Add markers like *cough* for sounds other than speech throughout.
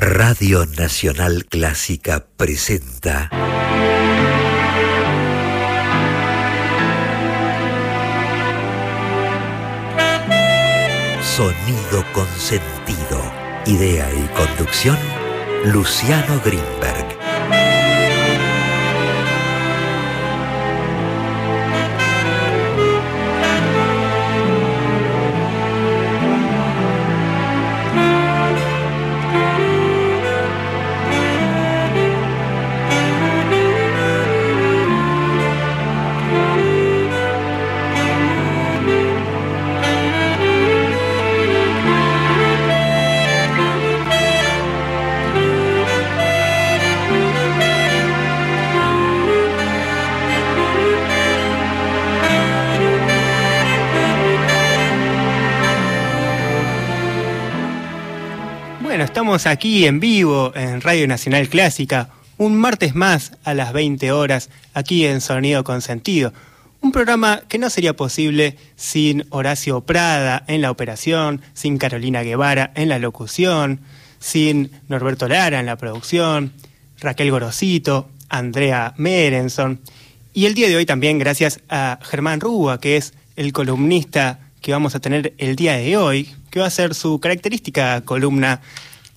Radio Nacional Clásica presenta Sonido con sentido. Idea y conducción, Luciano Grimberg. Aquí en vivo en Radio Nacional Clásica, un martes más a las 20 horas, aquí en Sonido con Sentido. Un programa que no sería posible sin Horacio Prada en la operación, sin Carolina Guevara en la locución, sin Norberto Lara en la producción, Raquel Gorosito, Andrea Merenson. Y el día de hoy también gracias a Germán Rúa, que es el columnista que vamos a tener el día de hoy, que va a ser su característica columna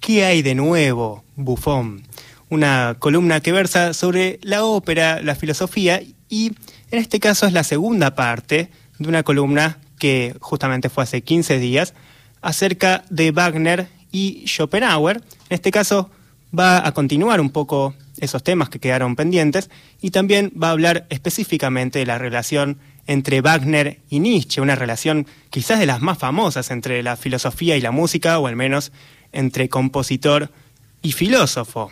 ¿Qué hay de nuevo, Bufón? Una columna que versa sobre la ópera, la filosofía y en este caso es la segunda parte de una columna que justamente fue hace 15 días acerca de Wagner y Schopenhauer. En este caso va a continuar un poco esos temas que quedaron pendientes y también va a hablar específicamente de la relación entre Wagner y Nietzsche, una relación quizás de las más famosas entre la filosofía y la música, o al menos entre compositor y filósofo.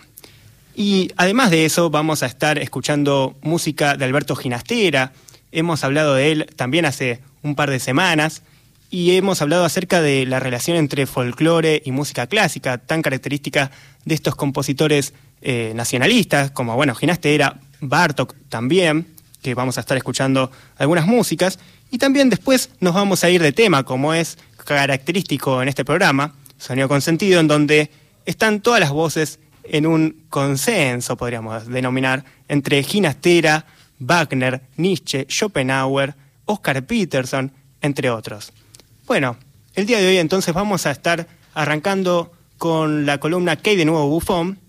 Y además de eso vamos a estar escuchando música de Alberto Ginastera, hemos hablado de él también hace un par de semanas, y hemos hablado acerca de la relación entre folclore y música clásica, tan característica de estos compositores eh, nacionalistas, como bueno, Ginastera, Bartok también, que vamos a estar escuchando algunas músicas, y también después nos vamos a ir de tema, como es característico en este programa, Sonido con sentido, en donde están todas las voces en un consenso, podríamos denominar, entre Ginastera, Wagner, Nietzsche, Schopenhauer, Oscar Peterson, entre otros. Bueno, el día de hoy entonces vamos a estar arrancando con la columna ¿Qué hay de nuevo Buffon?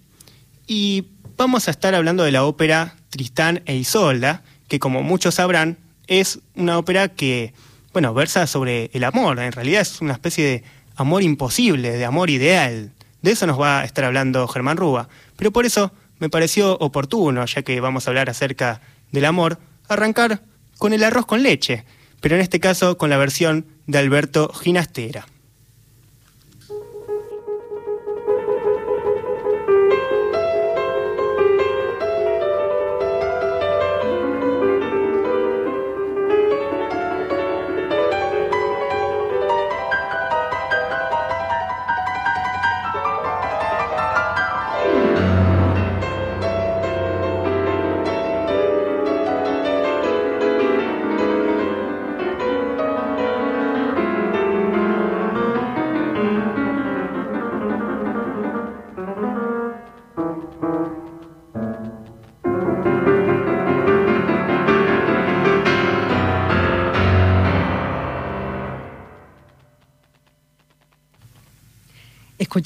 Y vamos a estar hablando de la ópera Tristán e Isolda, que como muchos sabrán, es una ópera que, bueno, versa sobre el amor. En realidad es una especie de amor imposible, de amor ideal. De eso nos va a estar hablando Germán Rúa. Pero por eso me pareció oportuno, ya que vamos a hablar acerca del amor, arrancar con el arroz con leche, pero en este caso con la versión de Alberto Ginastera.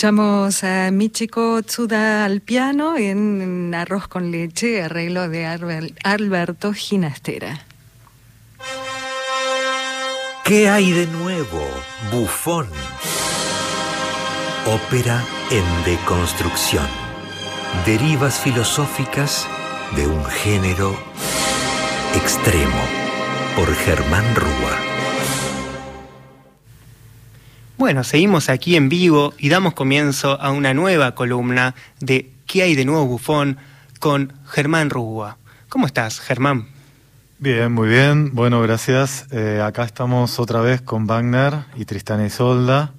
Escuchamos a Michiko Tsuda al piano en Arroz con leche, arreglo de Alberto Ginastera. ¿Qué hay de nuevo, bufón? Ópera en deconstrucción. Derivas filosóficas de un género extremo por Germán Rúa. Bueno, seguimos aquí en vivo y damos comienzo a una nueva columna de ¿Qué hay de nuevo bufón? con Germán Rúa. ¿Cómo estás, Germán? Bien, muy bien. Bueno, gracias. Eh, acá estamos otra vez con Wagner y Tristán y Solda.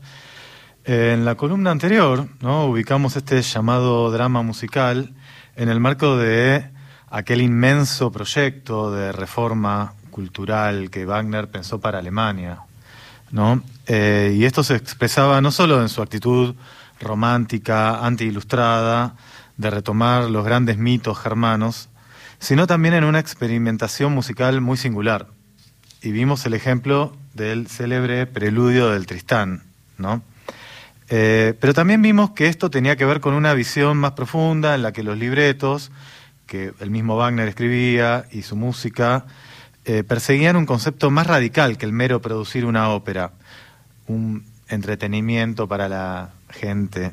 en la columna anterior, ¿no? ubicamos este llamado drama musical en el marco de aquel inmenso proyecto de reforma cultural que Wagner pensó para Alemania, ¿no? Eh, y esto se expresaba no solo en su actitud romántica, anti-ilustrada, de retomar los grandes mitos germanos, sino también en una experimentación musical muy singular. Y vimos el ejemplo del célebre preludio del Tristán, ¿no? Eh, pero también vimos que esto tenía que ver con una visión más profunda en la que los libretos, que el mismo Wagner escribía, y su música, eh, perseguían un concepto más radical que el mero producir una ópera, un entretenimiento para la gente.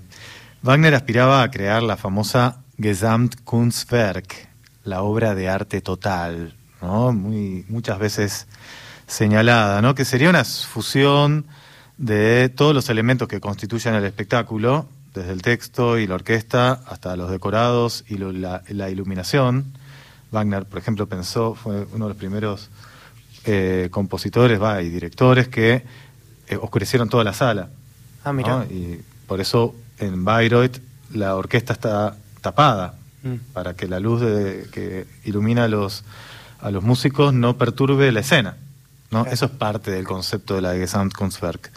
Wagner aspiraba a crear la famosa Gesamtkunstwerk, la obra de arte total, ¿no? Muy, muchas veces señalada, ¿no? que sería una fusión de todos los elementos que constituyen el espectáculo, desde el texto y la orquesta hasta los decorados y la, iluminación. Wagner, por ejemplo, pensó, fue uno de los primeros eh, compositores y directores que eh, oscurecieron toda la sala. Ah, mira. Y por eso en Bayreuth la orquesta está tapada, mm. para que la luz que ilumina a los, a los músicos no perturbe la escena. ¿no? Eso es parte del concepto de la Gesamtkunstwerk.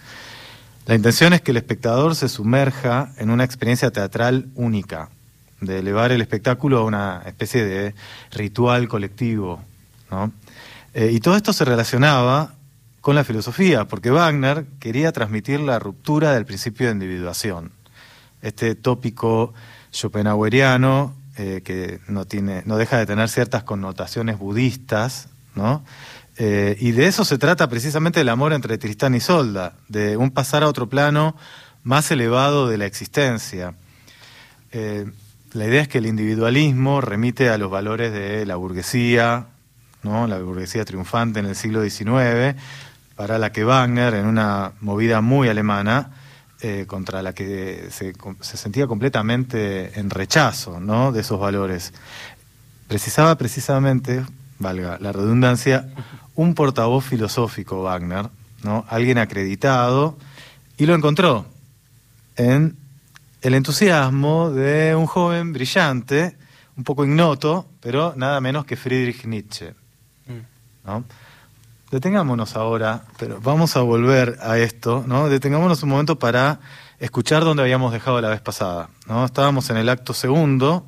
La intención es que el espectador se sumerja en una experiencia teatral única, de elevar el espectáculo a una especie de ritual colectivo. Eh, y todo esto se relacionaba con la filosofía, porque Wagner quería transmitir la ruptura del principio de individuación. Este tópico schopenhaueriano, eh, que no, tiene, no deja de tener ciertas connotaciones budistas, ¿no? Eh, y de eso se trata precisamente el amor entre Tristán y Solda, de un pasar a otro plano más elevado de la existencia. Eh, la idea es que el individualismo remite a los valores de la burguesía, ¿no? la burguesía triunfante en el siglo XIX, para la que Wagner, en una movida muy alemana, eh, contra la que se, se, sentía completamente en rechazo ¿no? de esos valores, precisaba precisamente, valga la redundancia, un portavoz filosófico, Wagner, ¿no? alguien acreditado, y lo encontró en el entusiasmo de un joven brillante, un poco ignoto, pero nada menos que Friedrich Nietzsche. ¿no? Detengámonos ahora, pero vamos a volver a esto, ¿no? Detengámonos un momento para escuchar donde habíamos dejado la vez pasada. ¿no? Estábamos en el acto segundo,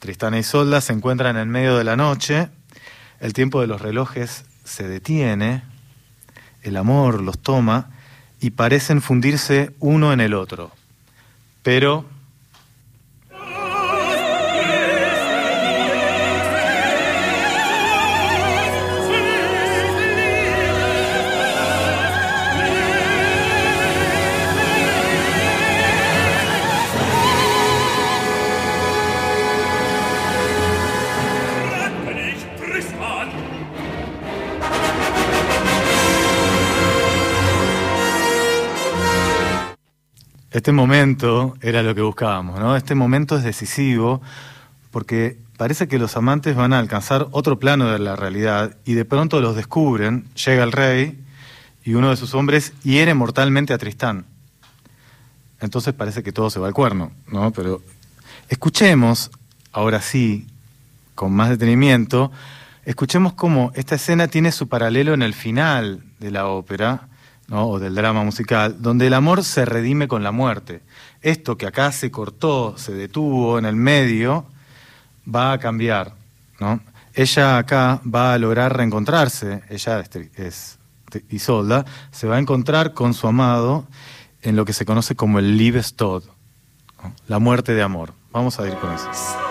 Tristana y Solda se encuentran en medio de la noche, el tiempo de los relojes se detiene, el amor los toma y parecen fundirse uno en el otro. Pero Este momento era lo que buscábamos, ¿no? Este momento es decisivo porque parece que los amantes van a alcanzar otro plano de la realidad y de pronto los descubren, llega el rey y uno de sus hombres hiere mortalmente a Tristán. Entonces parece que todo se va al cuerno, ¿no? Pero escuchemos, ahora sí, con más detenimiento, escuchemos cómo esta escena tiene su paralelo en el final de la ópera, o del drama musical, donde el amor se redime con la muerte. Esto que acá se cortó, se detuvo en el medio, va a cambiar. ¿no? Ella acá va a lograr reencontrarse, ella es, Isolda, se va a encontrar con su amado en lo que se conoce como el Liebestod, la muerte de amor. Vamos a ir con eso.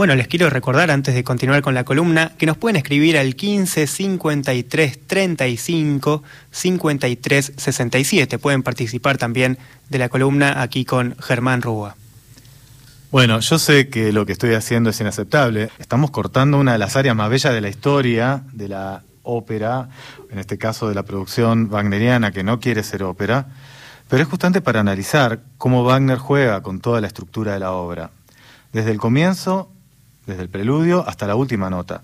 Bueno, les quiero recordar antes de continuar con la columna que nos pueden escribir al 15 53 35 53 67. Pueden participar también de la columna aquí con Germán Rúa. Bueno, yo sé que lo que estoy haciendo es inaceptable. Estamos cortando una de las áreas más bellas de la historia de la ópera, en este caso de la producción wagneriana que no quiere ser ópera, pero es justamente para analizar cómo Wagner juega con toda la estructura de la obra, desde el comienzo, desde el preludio hasta la última nota.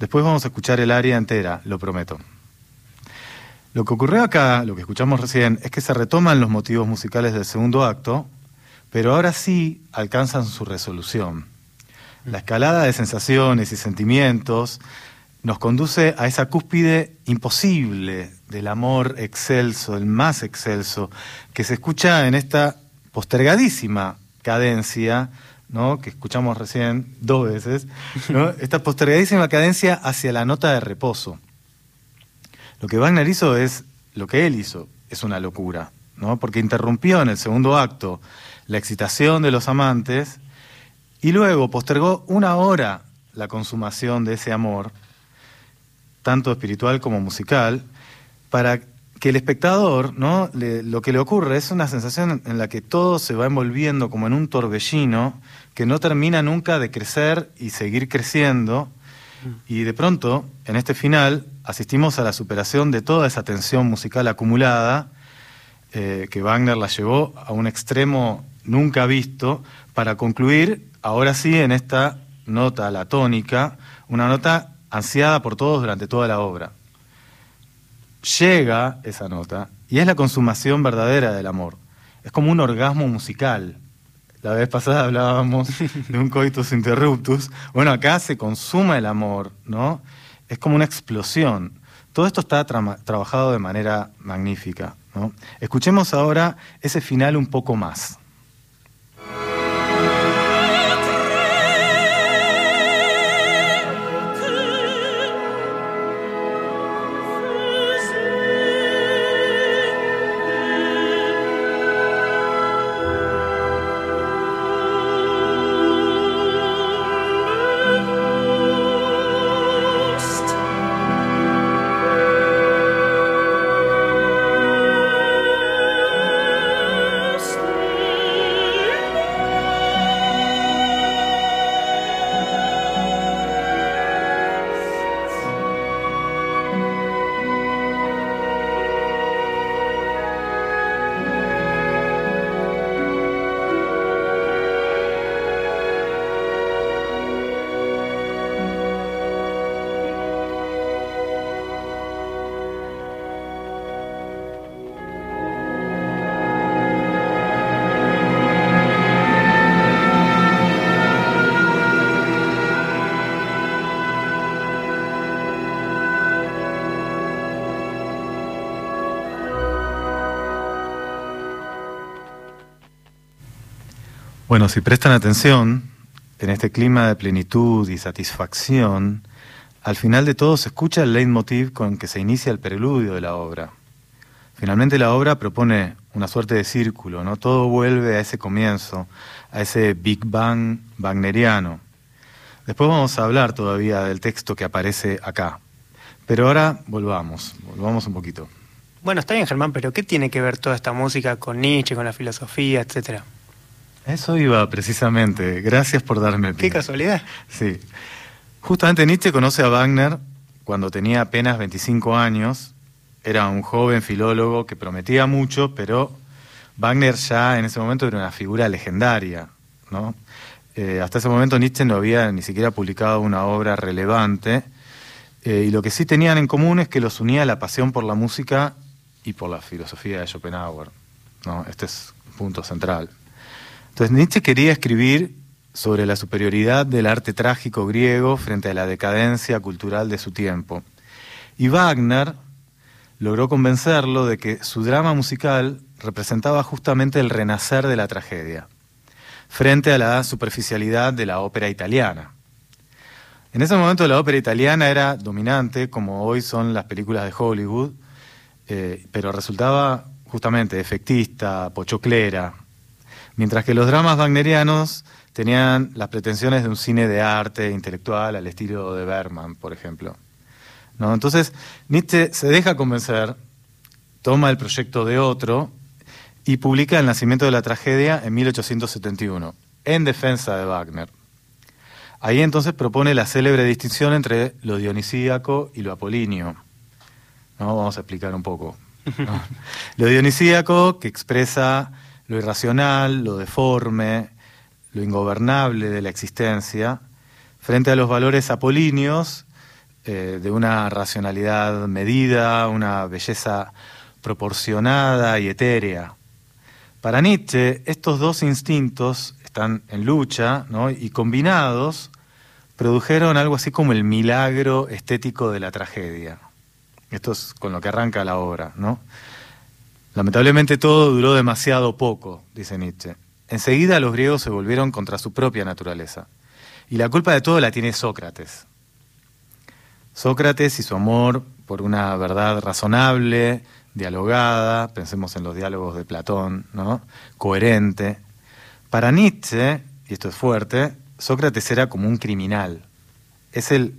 Después vamos a escuchar el área entera, lo prometo. Lo que ocurrió acá, lo que escuchamos recién, es que se retoman los motivos musicales del segundo acto, pero ahora sí alcanzan su resolución. La escalada de sensaciones y sentimientos nos conduce a esa cúspide imposible del amor excelso, el más excelso, que se escucha en esta postergadísima cadencia, ¿no? que escuchamos recién dos veces, *laughs* esta postergadísima cadencia hacia la nota de reposo. Lo que Wagner hizo es, lo que él hizo, es una locura, ¿no? porque interrumpió en el segundo acto la excitación de los amantes y luego postergó una hora la consumación de ese amor, tanto espiritual como musical, para que el espectador, ¿no? lo que le ocurre es una sensación en la que todo se va envolviendo como en un torbellino que no termina nunca de crecer y seguir creciendo. Y de pronto, en este final, asistimos a la superación de toda esa tensión musical acumulada, eh, que Wagner la llevó a un extremo nunca visto, para concluir, ahora sí, en esta nota, la tónica, una nota ansiada por todos durante toda la obra. Llega esa nota y es la consumación verdadera del amor. Es como un orgasmo musical. La vez pasada hablábamos de un coitus interruptus. Bueno, acá se consuma el amor, ¿no? Es como una explosión. Todo esto está trabajado de manera magnífica. ¿no? Escuchemos ahora ese final un poco más. Bueno, si prestan atención, en este clima de plenitud y satisfacción, al final de todo se escucha el leitmotiv con que se inicia el preludio de la obra. Finalmente la obra propone una suerte de círculo, ¿no? Todo vuelve a ese comienzo, a ese Big Bang wagneriano. Después vamos a hablar todavía del texto que aparece acá. Pero ahora volvamos, volvamos un poquito. Bueno, está bien, Germán, pero ¿qué tiene que ver toda esta música con Nietzsche, con la filosofía, etcétera? Eso iba precisamente. Gracias por darme el Qué casualidad. Sí. Justamente Nietzsche conoce a Wagner cuando tenía apenas 25 años. Era un joven filólogo que prometía mucho, pero Wagner ya en ese momento era una figura legendaria. ¿no? Eh, hasta ese momento Nietzsche no había ni siquiera publicado una obra relevante. Eh, y lo que sí tenían en común es que los unía la pasión por la música y por la filosofía de Schopenhauer. ¿no? Este es un punto central. Entonces Nietzsche quería escribir sobre la superioridad del arte trágico griego frente a la decadencia cultural de su tiempo. Y Wagner logró convencerlo de que su drama musical representaba justamente el renacer de la tragedia, frente a la superficialidad de la ópera italiana. En ese momento la ópera italiana era dominante, como hoy son las películas de Hollywood, eh, pero resultaba justamente efectista, pochoclera, mientras que los dramas wagnerianos tenían las pretensiones de un cine de arte intelectual al estilo de Berman, por ejemplo. ¿No? Entonces, Nietzsche se deja convencer, toma el proyecto de otro y publica El nacimiento de la tragedia en 1871, en defensa de Wagner. Ahí entonces propone la célebre distinción entre lo dionisíaco y lo apolíneo. ¿No? Vamos a explicar un poco. *laughs* lo dionisíaco, que expresa lo irracional, lo deforme, lo ingobernable de la existencia, frente a los valores apolíneos eh, de una racionalidad medida, una belleza proporcionada y etérea. Para Nietzsche, estos dos instintos están en lucha y combinados produjeron algo así como el milagro estético de la tragedia. Esto es con lo que arranca la obra. ¿no? Lamentablemente todo duró demasiado poco, dice Nietzsche. Enseguida los griegos se volvieron contra su propia naturaleza. Y la culpa de todo la tiene Sócrates. Sócrates y su amor por una verdad razonable, dialogada, pensemos en los diálogos de Platón, ¿no? coherente. Para Nietzsche, y esto es fuerte, Sócrates era como un criminal. Es el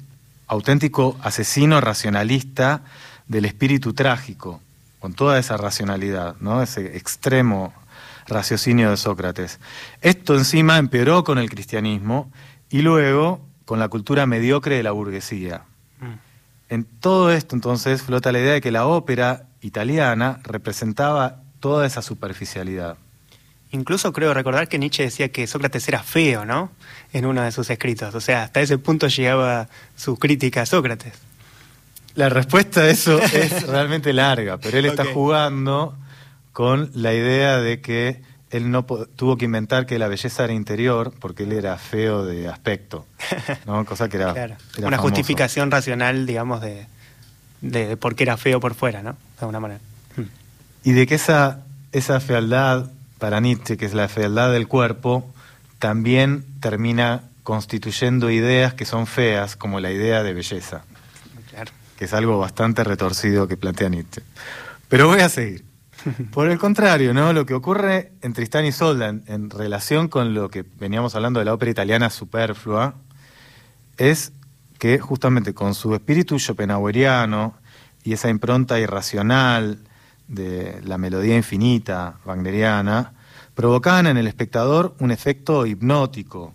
auténtico asesino racionalista del espíritu trágico, con toda esa racionalidad, ¿no? ese extremo raciocinio de Sócrates. Esto encima empeoró con el cristianismo y luego con la cultura mediocre de la burguesía. Mm. En todo esto entonces flota la idea de que la ópera italiana representaba toda esa superficialidad. Incluso creo recordar que Nietzsche decía que Sócrates era feo, ¿no? En uno de sus escritos. O sea, hasta ese punto llegaba su crítica a Sócrates. La respuesta a eso *laughs* es realmente larga, pero él está jugando con la idea de que él no tuvo que inventar que la belleza era interior porque él era feo de aspecto, ¿no? *laughs* Cosa que era, una justificación racional, digamos, de, de, por qué era feo por fuera, ¿no? De alguna manera. Hmm. Y de que esa, esa fealdad para Nietzsche, que es la fealdad del cuerpo, también termina constituyendo ideas que son feas, como la idea de belleza, que es algo bastante retorcido que plantea Nietzsche. Pero voy a seguir. *laughs* Por el contrario, ¿no? Lo que ocurre en Tristán y Solda en, relación con lo que veníamos hablando de la ópera italiana superflua es que justamente con su espíritu schopenhaueriano y esa impronta irracional de la melodía infinita wagneriana, provocaban en el espectador un efecto hipnótico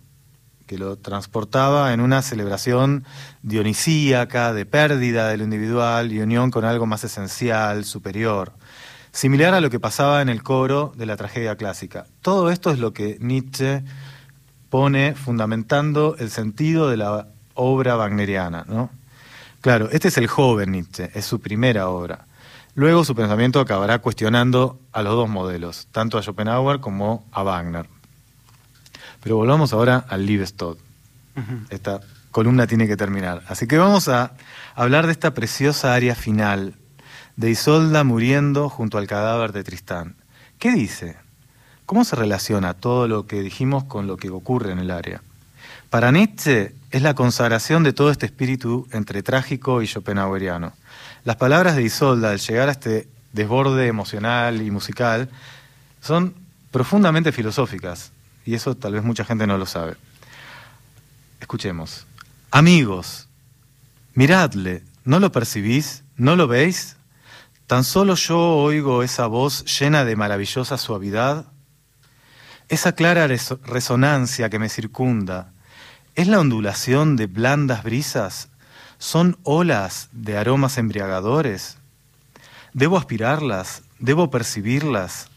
que lo transportaba en una celebración dionisíaca de pérdida de lo individual y unión con algo más esencial, superior similar a lo que pasaba en el coro de la tragedia clásica. Todo esto es lo que Nietzsche pone fundamentando el sentido de la obra wagneriana. ¿no? Claro, este es el joven Nietzsche, es su primera obra. Luego su pensamiento acabará cuestionando a los dos modelos, tanto a Schopenhauer como a Wagner. Pero volvamos ahora al Liebestod. Esta columna tiene que terminar. Así que vamos a hablar de esta preciosa área final de Isolda muriendo junto al cadáver de Tristán. ¿Qué dice? ¿Cómo se relaciona todo lo que dijimos con lo que ocurre en el área? Para Nietzsche es la consagración de todo este espíritu entre trágico y schopenhaueriano. Las palabras de Isolda al llegar a este desborde emocional y musical son profundamente filosóficas, y eso tal vez mucha gente no lo sabe. Escuchemos. Amigos, miradle, ¿no lo percibís? ¿No lo veis? Tan solo yo oigo esa voz llena de maravillosa suavidad, esa clara resonancia que me circunda. ¿Es la ondulación de blandas brisas? ¿Son olas de aromas embriagadores? ¿Debo aspirarlas? ¿Debo percibirlas?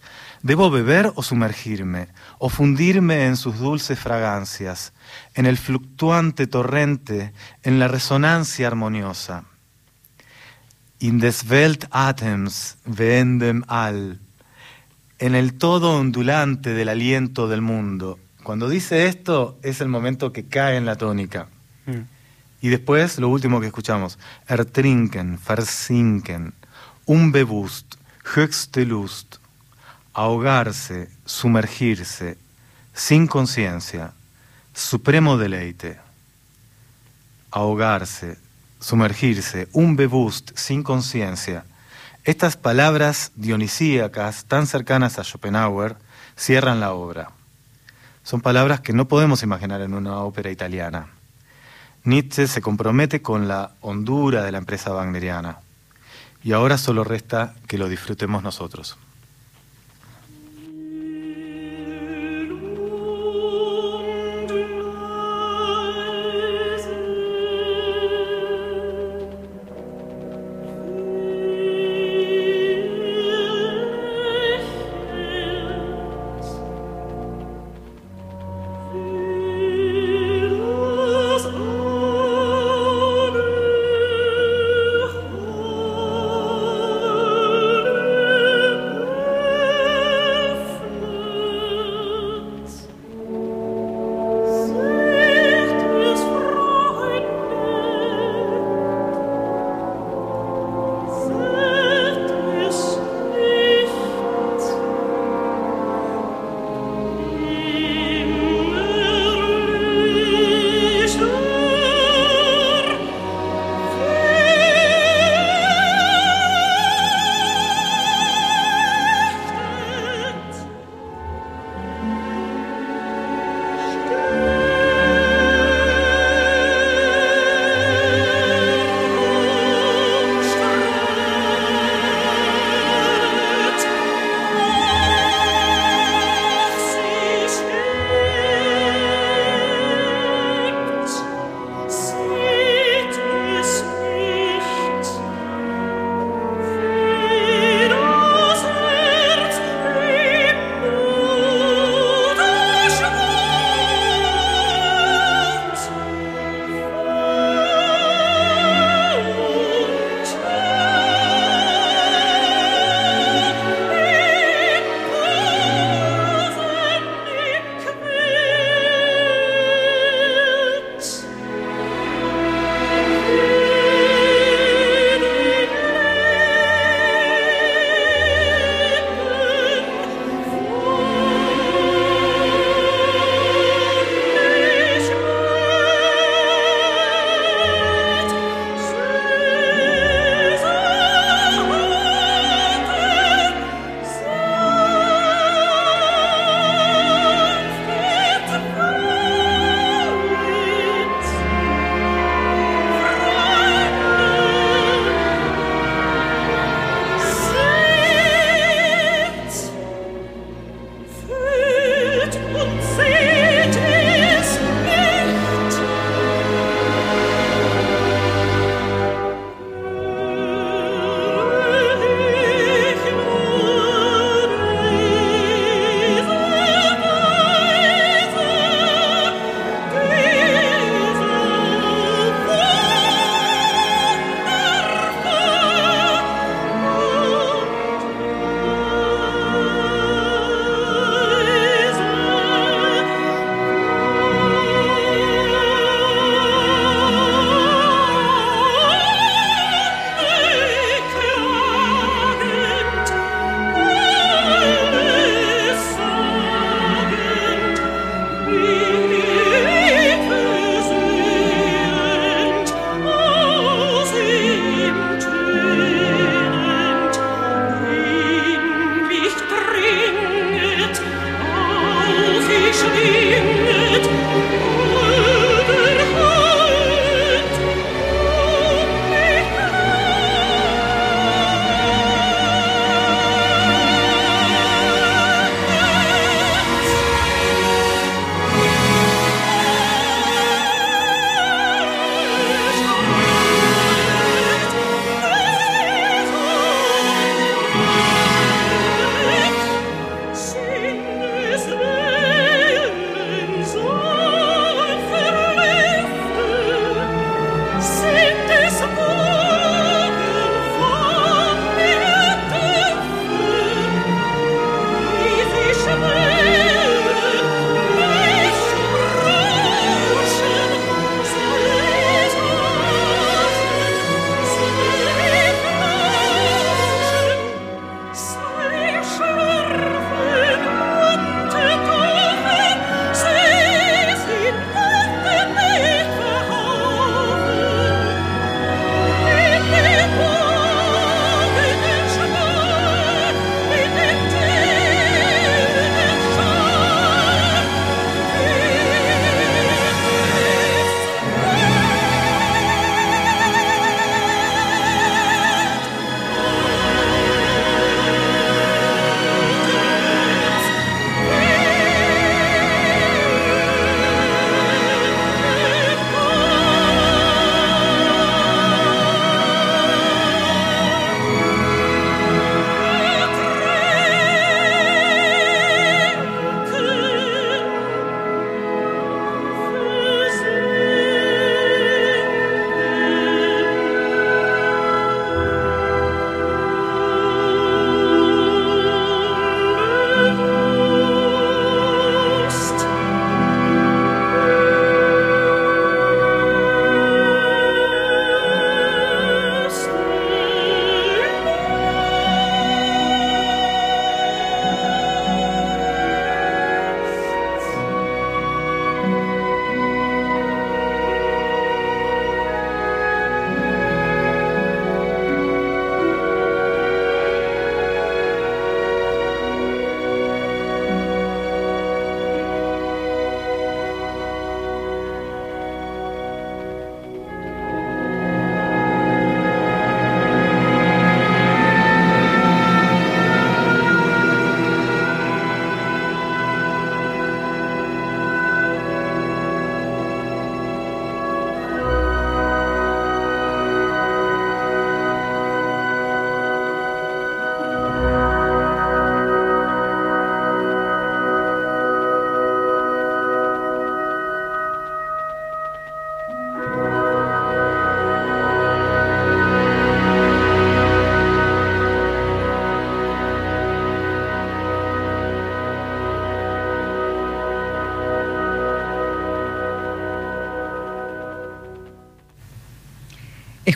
¿Debo beber o sumergirme? ¿O fundirme en sus dulces fragancias? ¿En el fluctuante torrente? ¿En la resonancia armoniosa? In des Weltatems vendem all. En el todo ondulante del aliento del mundo. Cuando dice esto, es el momento que cae en la tónica. Mm. Y después, lo último que escuchamos: Ertrinken, versinken, unbewusst, höchste Lust. Ahogarse, sumergirse, sin conciencia, supremo deleite. Ahogarse, sumergirse, un bebust sin conciencia. Estas palabras dionisíacas, tan cercanas a Schopenhauer, cierran la obra. Son palabras que no podemos imaginar en una ópera italiana. Nietzsche se compromete con la hondura de la empresa wagneriana. Y ahora solo resta que lo disfrutemos nosotros.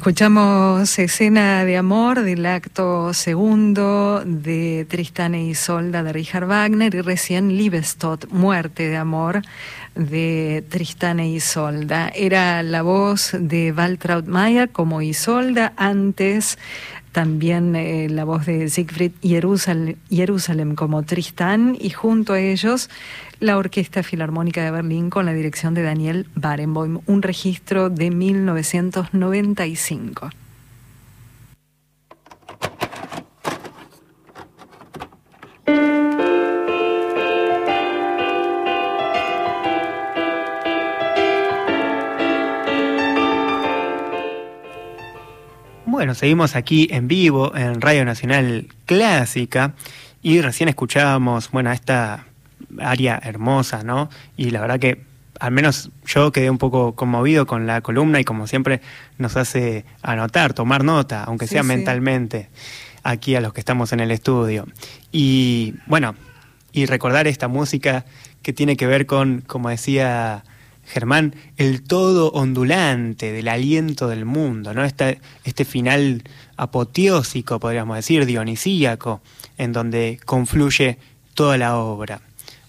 Escuchamos escena de amor del acto segundo de Tristán e Isolda de Richard Wagner y recién Liebestod, Muerte de Amor de Tristán e Isolda. Era la voz de Waltraud Mayer como Isolda, antes también eh, la voz de Siegfried Jerusalem como Tristán y junto a ellos la Orquesta Filarmónica de Berlín con la dirección de Daniel Barenboim, un registro de 1995. Bueno, seguimos aquí en vivo en Radio Nacional Clásica y recién escuchábamos, bueno, esta área hermosa, ¿no? Y la verdad que al menos yo quedé un poco conmovido con la columna y como siempre nos hace anotar, tomar nota, aunque sea mentalmente, aquí a los que estamos en el estudio. Y bueno, y recordar esta música que tiene que ver con, como decía Germán, el todo ondulante del aliento del mundo, ¿no? Este, este final apoteósico, podríamos decir, dionisíaco, en donde confluye toda la obra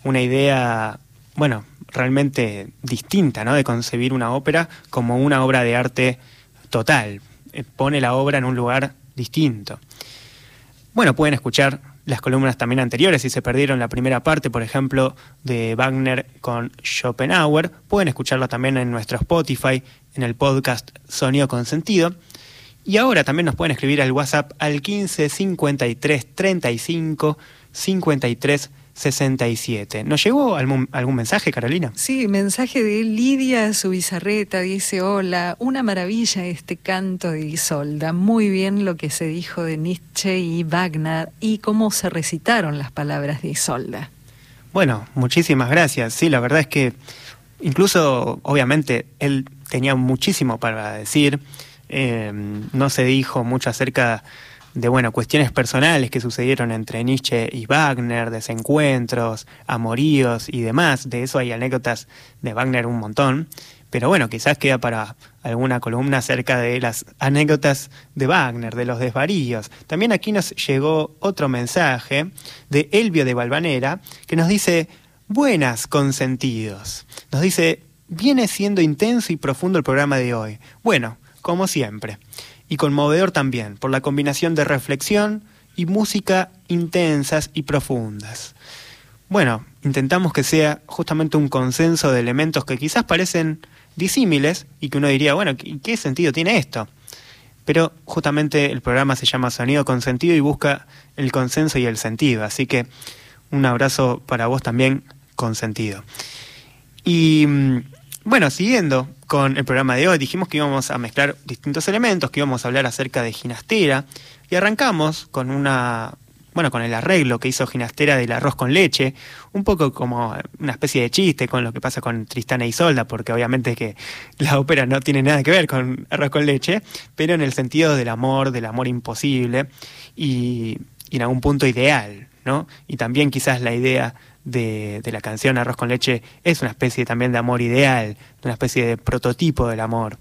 una idea, bueno, realmente distinta, ¿no? De concebir una ópera como una obra de arte total. Eh, pone la obra en un lugar distinto. Bueno, pueden escuchar las columnas también anteriores, si se perdieron la primera parte, por ejemplo, de Wagner con Schopenhauer, pueden escucharla también en nuestro Spotify, en el podcast Sonido con Sentido. Y ahora también nos pueden escribir al WhatsApp al 15 53 35 53 67. ¿Nos llegó algún, algún, mensaje, Carolina? Sí, mensaje de Lidia Subizarreta, dice, hola, una maravilla este canto de Isolda, muy bien lo que se dijo de Nietzsche y Wagner y cómo se recitaron las palabras de Isolda. Bueno, muchísimas gracias. Sí, la verdad es que incluso, obviamente, él tenía muchísimo para decir, eh, no se dijo mucho acerca de bueno, cuestiones personales que sucedieron entre Nietzsche y Wagner, desencuentros, amoríos y demás. De eso hay anécdotas de Wagner un montón. Pero bueno, quizás queda para alguna columna acerca de las anécdotas de Wagner, de los desvaríos. También aquí nos llegó otro mensaje de Elvio de Valvanera que nos dice, buenas consentidos. Nos dice, viene siendo intenso y profundo el programa de hoy. Bueno, como siempre y conmovedor también, por la combinación de reflexión y música intensas y profundas. Bueno, intentamos que sea justamente un consenso de elementos que quizás parecen disímiles y que uno diría, bueno, ¿qué sentido tiene esto? Pero justamente el programa se llama Sonido con Sentido y busca el consenso y el sentido. Así que un abrazo para vos también con sentido. Y mm, bueno, siguiendo con el programa de hoy, dijimos que íbamos a mezclar distintos elementos, que íbamos a hablar acerca de Ginastera, y arrancamos con una, bueno, con el arreglo que hizo Ginastera del arroz con leche, un poco como una especie de chiste con lo que pasa con Tristana y e Isolda, porque obviamente que la ópera no tiene nada que ver con arroz con leche, pero en el sentido del amor, del amor imposible, y, y en algún punto ideal, ¿no? Y también quizás la idea de, la canción Arroz con leche es una especie también de amor ideal, una especie de prototipo del amor.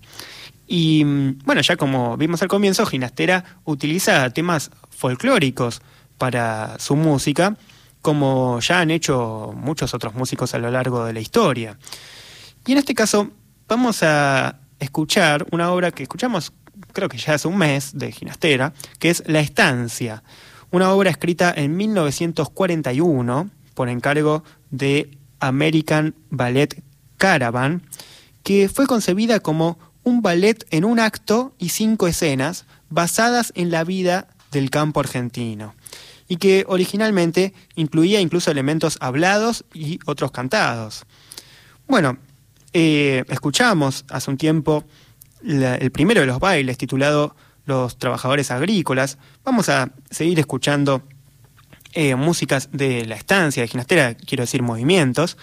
Y mm, bueno, ya como vimos al comienzo, Ginastera utiliza temas folclóricos para su música, como ya han hecho muchos otros músicos a lo largo de la historia. Y en este caso vamos a escuchar una obra que escuchamos creo que ya hace un mes de Ginastera, que es La Estancia, una obra escrita en 1941 por encargo de American Ballet Caravan, que fue concebida como un ballet en un acto y cinco escenas basadas en la vida del campo argentino, y que originalmente incluía incluso elementos hablados y otros cantados. Bueno, eh, escuchamos hace un tiempo el primero de los bailes titulado Los Trabajadores Agrícolas. Vamos a seguir escuchando eh, músicas de la estancia de ginastera, quiero decir movimientos.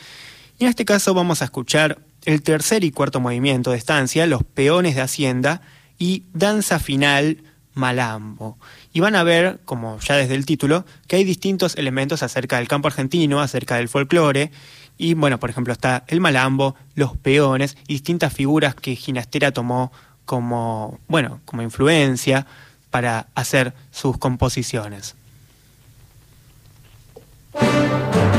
Y en este caso vamos a escuchar el tercer y cuarto movimiento de estancia, Los Peones de Hacienda y Danza Final Malambo. Y van a ver, como ya desde el título, que hay distintos elementos acerca del campo argentino, acerca del folclore. Y bueno, por ejemplo, está el malambo, los peones y distintas figuras que Ginastera tomó como, bueno, como influencia para hacer sus composiciones. Thank you.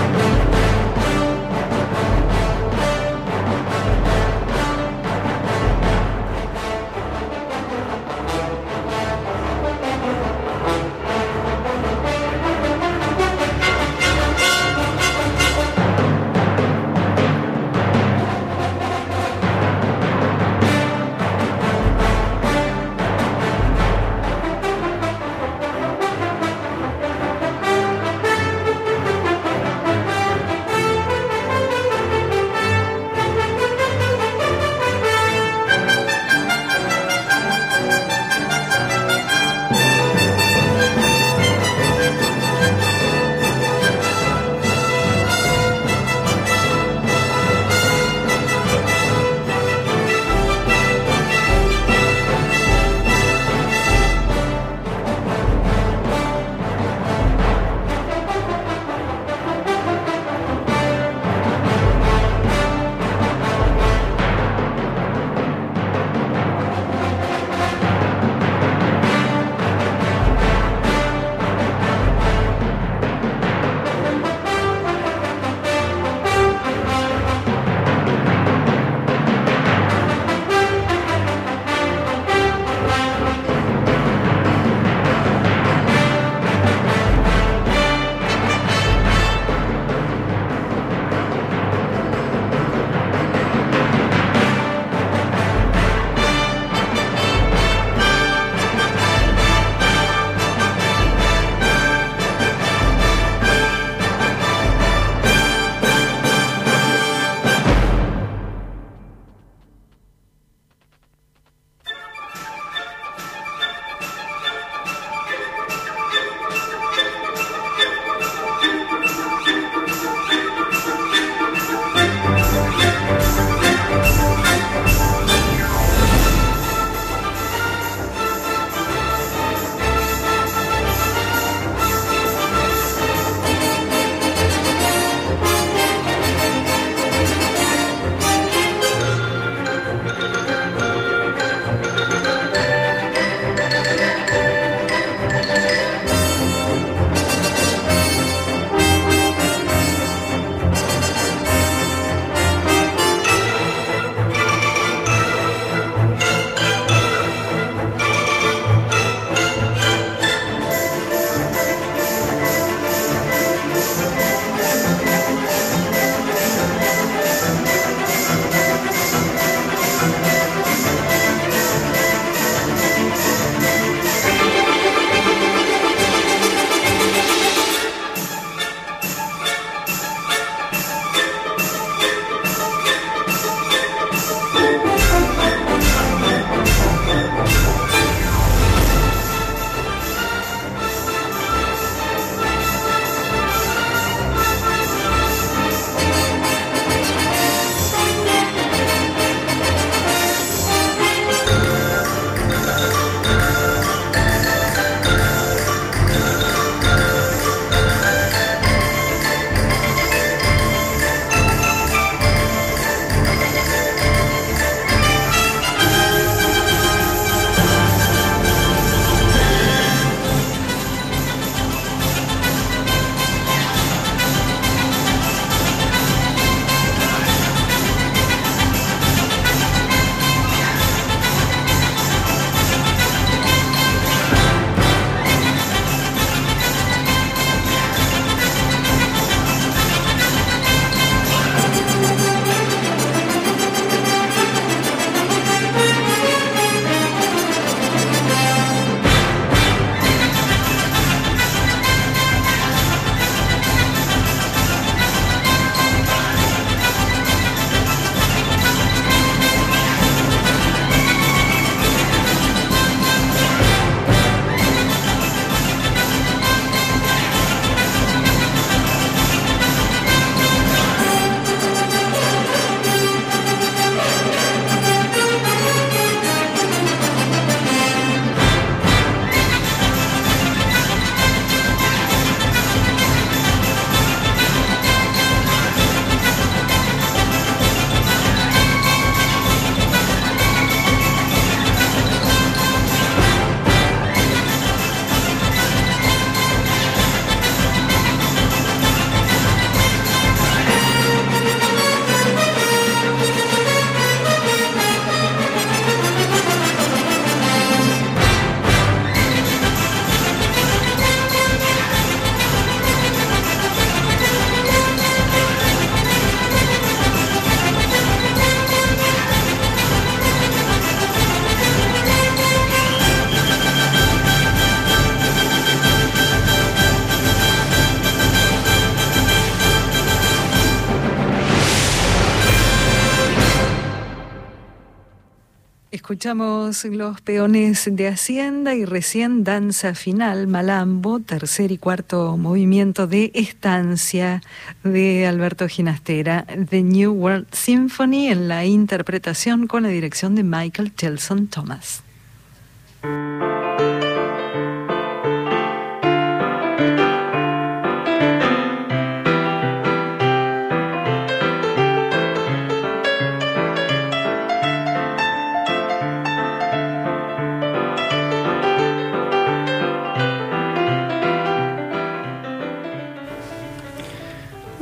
Escuchamos los peones de Hacienda y recién danza final, Malambo, tercer y cuarto movimiento de Estancia de Alberto Ginastera, The New World Symphony en la interpretación con la dirección de Michael Chelson Thomas.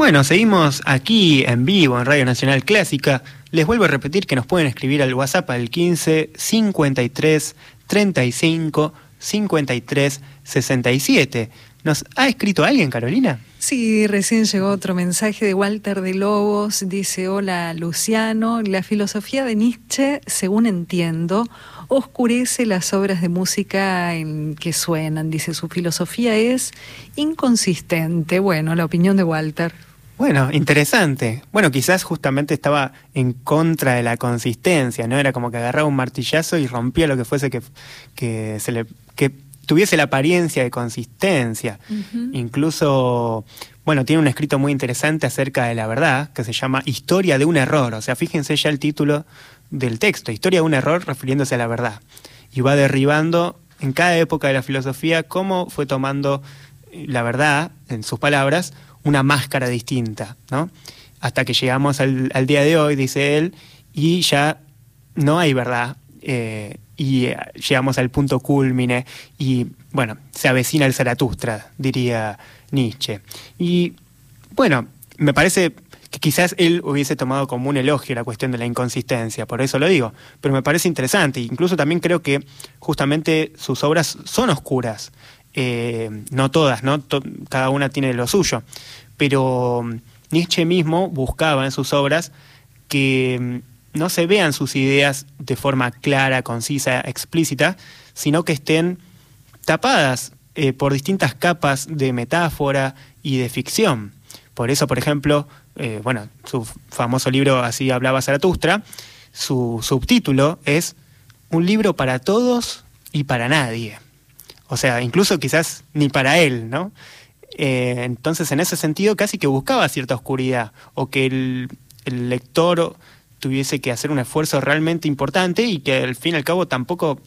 Bueno, seguimos aquí en vivo en Radio Nacional Clásica. Les vuelvo a repetir que nos pueden escribir al WhatsApp al 15 53 35 53 67. ¿Nos ha escrito alguien, Carolina? Sí, recién llegó otro mensaje de Walter de Lobos. Dice, hola Luciano, la filosofía de Nietzsche, según entiendo, oscurece las obras de música en que suenan. Dice, su filosofía es inconsistente. Bueno, la opinión de Walter. Bueno, interesante. Bueno, quizás justamente estaba en contra de la consistencia, ¿no? Era como que agarraba un martillazo y rompía lo que fuese que, que se le que tuviese la apariencia de consistencia. Incluso, bueno, tiene un escrito muy interesante acerca de la verdad, que se llama Historia de un error. O sea, fíjense ya el título del texto, Historia de un error refiriéndose a la verdad. Y va derribando en cada época de la filosofía cómo fue tomando la verdad, en sus palabras, una máscara distinta, ¿no? Hasta que llegamos al, día de hoy, dice él, y ya no hay verdad. Eh, y eh, llegamos al punto culmine y, bueno, se avecina el Zaratustra, diría Nietzsche. Y, bueno, me parece que quizás él hubiese tomado como un elogio la cuestión de la inconsistencia, por eso lo digo, pero me parece interesante, incluso también creo que justamente sus obras son oscuras, eh, no todas, ¿no? cada una tiene lo suyo, pero mm, Nietzsche mismo buscaba en sus obras que mm, no se vean sus ideas de forma clara, concisa, explícita, sino que estén tapadas eh, por distintas capas de metáfora y de ficción. Por eso, por ejemplo, eh, bueno, su famoso libro Así hablaba Zaratustra, su subtítulo es Un libro para todos y para nadie. O sea, incluso quizás ni para él, ¿no? Eh, entonces, en ese sentido, casi que buscaba cierta oscuridad o que el, lector tuviese que hacer un esfuerzo realmente importante y que al fin y al cabo tampoco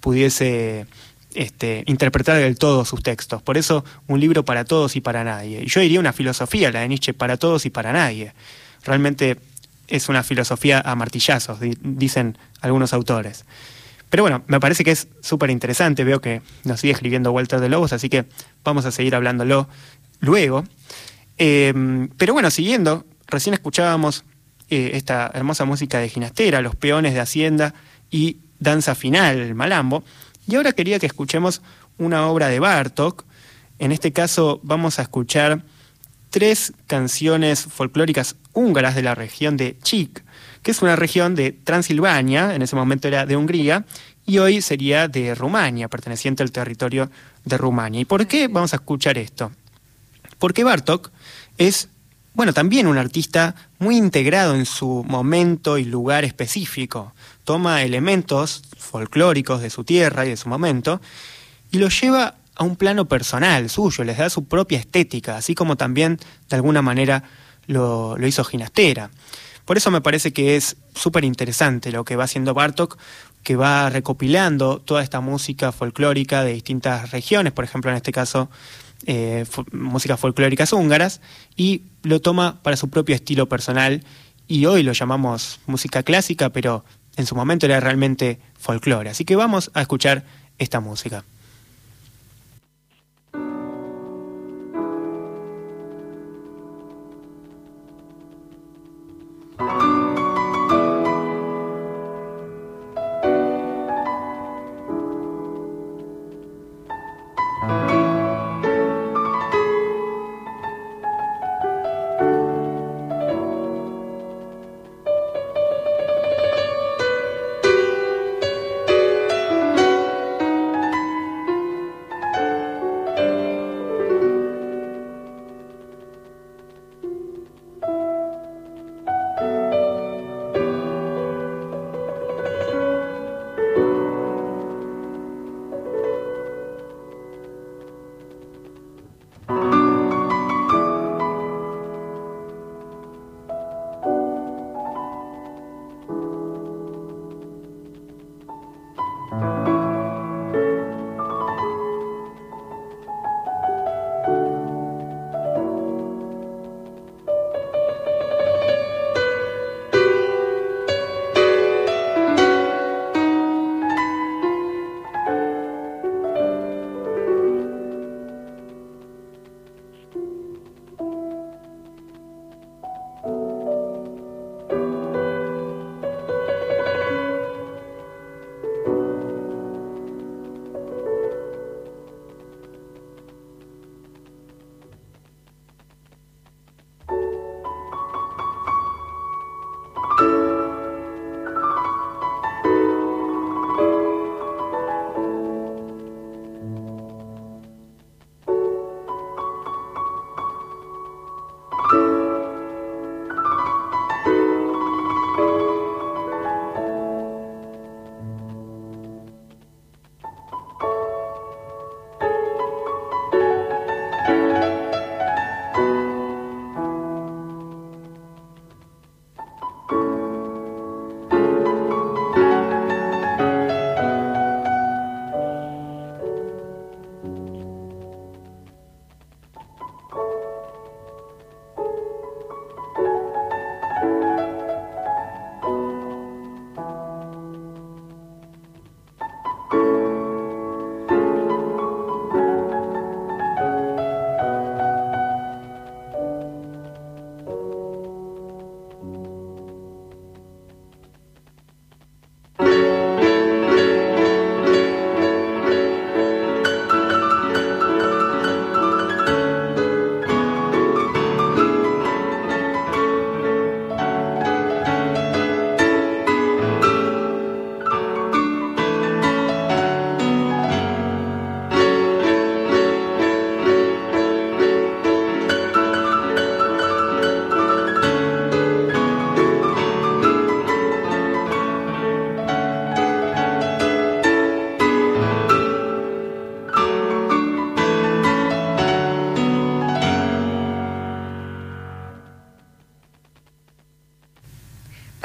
pudiese este, interpretar del todo sus textos. Por eso, un libro para todos y para nadie. Y yo diría una filosofía, la de Nietzsche, para todos y para nadie. Realmente es una filosofía a martillazos, dicen algunos autores. Pero bueno, me parece que es súper interesante. Veo que nos sigue escribiendo Walter de Lobos, así que vamos a seguir hablándolo luego. Em, pero bueno, siguiendo, recién escuchábamos eh, esta hermosa música de Ginastera, Los Peones de Hacienda y Danza Final, Malambo. Y ahora quería que escuchemos una obra de Bartok. En este caso vamos a escuchar tres canciones folclóricas húngaras de la región de Chik, que es una región de Transilvania, en ese momento era de Hungría, y hoy sería de Rumania, perteneciente al territorio de Rumania. ¿Y por qué vamos a escuchar esto? Porque Bartok es, bueno, también un artista muy integrado en su momento y lugar específico. Toma elementos folclóricos de su tierra y de su momento y los lleva a un plano personal suyo, les da su propia estética, así como también de alguna manera lo, lo hizo Ginastera. Por eso me parece que es súper interesante lo que va haciendo Bartok, que va recopilando toda esta música folclórica de distintas regiones, por ejemplo, en este caso, eh, músicas folclóricas húngaras, y lo toma para su propio estilo personal, y hoy lo llamamos música clásica, pero en su momento era realmente folclore. Así que vamos a escuchar esta música.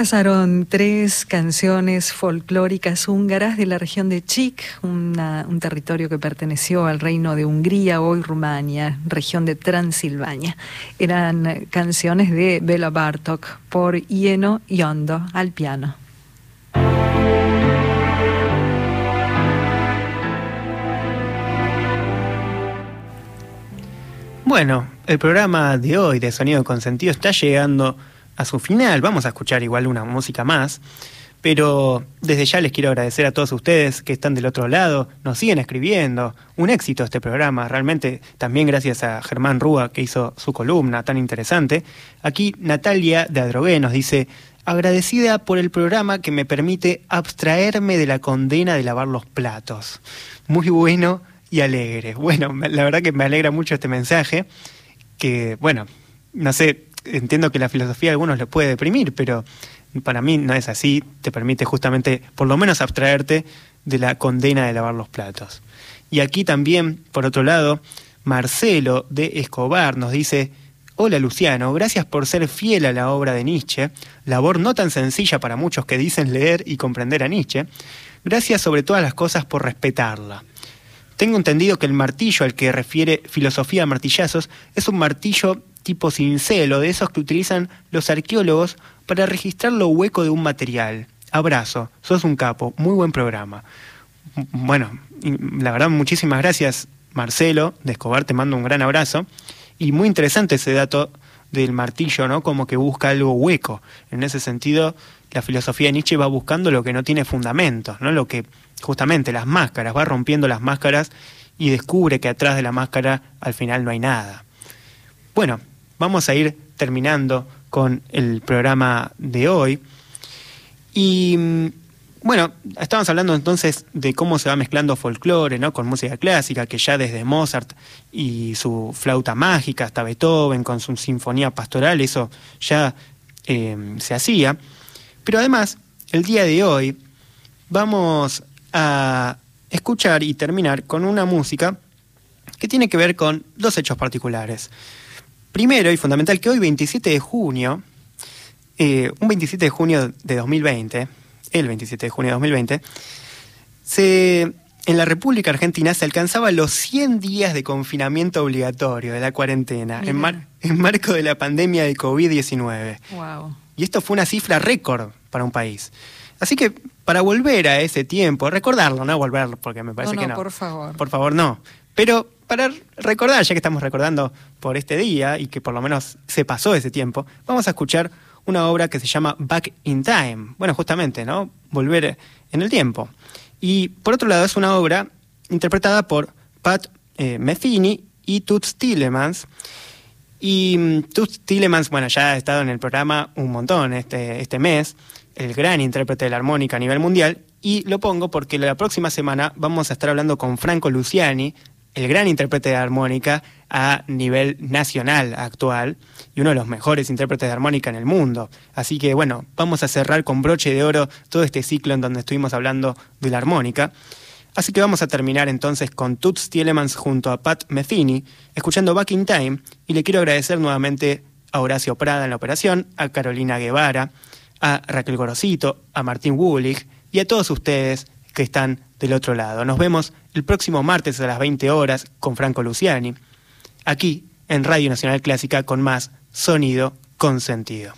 Pasaron tres canciones folclóricas húngaras de la región de Chik, un territorio que perteneció al reino de Hungría, hoy Rumania, región de Transilvania. Eran canciones de Bela Bartok por Ieno Yondo al piano. Bueno, el programa de hoy de Sonido con Sentido está llegando a su final. Vamos a escuchar igual una música más. Pero desde ya les quiero agradecer a todos ustedes que están del otro lado, nos siguen escribiendo. Un éxito este programa, realmente también gracias a Germán Rúa que hizo su columna tan interesante. Aquí Natalia de Adrogué nos dice, agradecida por el programa que me permite abstraerme de la condena de lavar los platos. Muy bueno y alegre. Bueno, la verdad que me alegra mucho este mensaje, que bueno, no sé, entiendo que la filosofía a algunos le puede deprimir, pero para mí no es así, te permite justamente por lo menos abstraerte de la condena de lavar los platos. Y aquí también, por otro lado, Marcelo de Escobar nos dice, Hola Luciano, gracias por ser fiel a la obra de Nietzsche, labor no tan sencilla para muchos que dicen leer y comprender a Nietzsche. Gracias sobre todas las cosas por respetarla. Tengo entendido que el martillo al que refiere filosofía de martillazos es un martillo tipo cincel o de esos que utilizan los arqueólogos para registrar lo hueco de un material. Abrazo, sos un capo, muy buen programa. Bueno, la verdad muchísimas gracias Marcelo de Escobar, te mando un gran abrazo. Y muy interesante ese dato del martillo, ¿no? Como que busca algo hueco. En ese sentido, la filosofía de Nietzsche va buscando lo que no tiene fundamentos, ¿no? Lo que justamente las máscaras, va rompiendo las máscaras y descubre que atrás de la máscara al final no hay nada. Bueno, vamos a ir terminando con el programa de hoy. Y mm, bueno, estábamos hablando entonces de cómo se va mezclando folclore ¿no? con música clásica, que ya desde Mozart y su flauta mágica hasta Beethoven con su sinfonía pastoral, eso ya eh, se hacía. Pero además, el día de hoy vamos a escuchar y terminar con una música que tiene que ver con dos hechos particulares. Primero y fundamental que hoy, 27 de junio, eh, un 27 de junio de 2020, el 27 de junio de 2020, se, en la República Argentina se alcanzaba los 100 días de confinamiento obligatorio de la cuarentena, en, en, marco de la pandemia de COVID-19. Wow. Y esto fue una cifra récord para un país. Así que para volver a ese tiempo, recordarlo, no volverlo, porque me parece no, que no. Por favor. Por favor, no. Pero para recordar, ya que estamos recordando por este día y que por lo menos se pasó ese tiempo, vamos a escuchar una obra que se llama Back in Time. Bueno, justamente, ¿no? Volver en el tiempo. Y por otro lado, es una obra interpretada por Pat eh, Metheny y Toots Tillemans. Y mm, Toots Tillemans, bueno, ya ha estado en el programa un montón este, este mes, el gran intérprete de la armónica a nivel mundial. Y lo pongo porque la próxima semana vamos a estar hablando con Franco Luciani, el gran intérprete de armónica a nivel nacional actual y uno de los mejores intérpretes de armónica en el mundo. Así que bueno, vamos a cerrar con broche de oro todo este ciclo en donde estuvimos hablando de la armónica. Así que vamos a terminar entonces con Toots Tielemans junto a Pat Metheny, escuchando Back in Time, y le quiero agradecer nuevamente a Horacio Prada en la operación, a Carolina Guevara, a Raquel Gorosito, a Martín Wulich y a todos ustedes que están del otro lado. Nos vemos el próximo martes a las 20 horas con Franco Luciani, aquí en Radio Nacional Clásica con más sonido con sentido.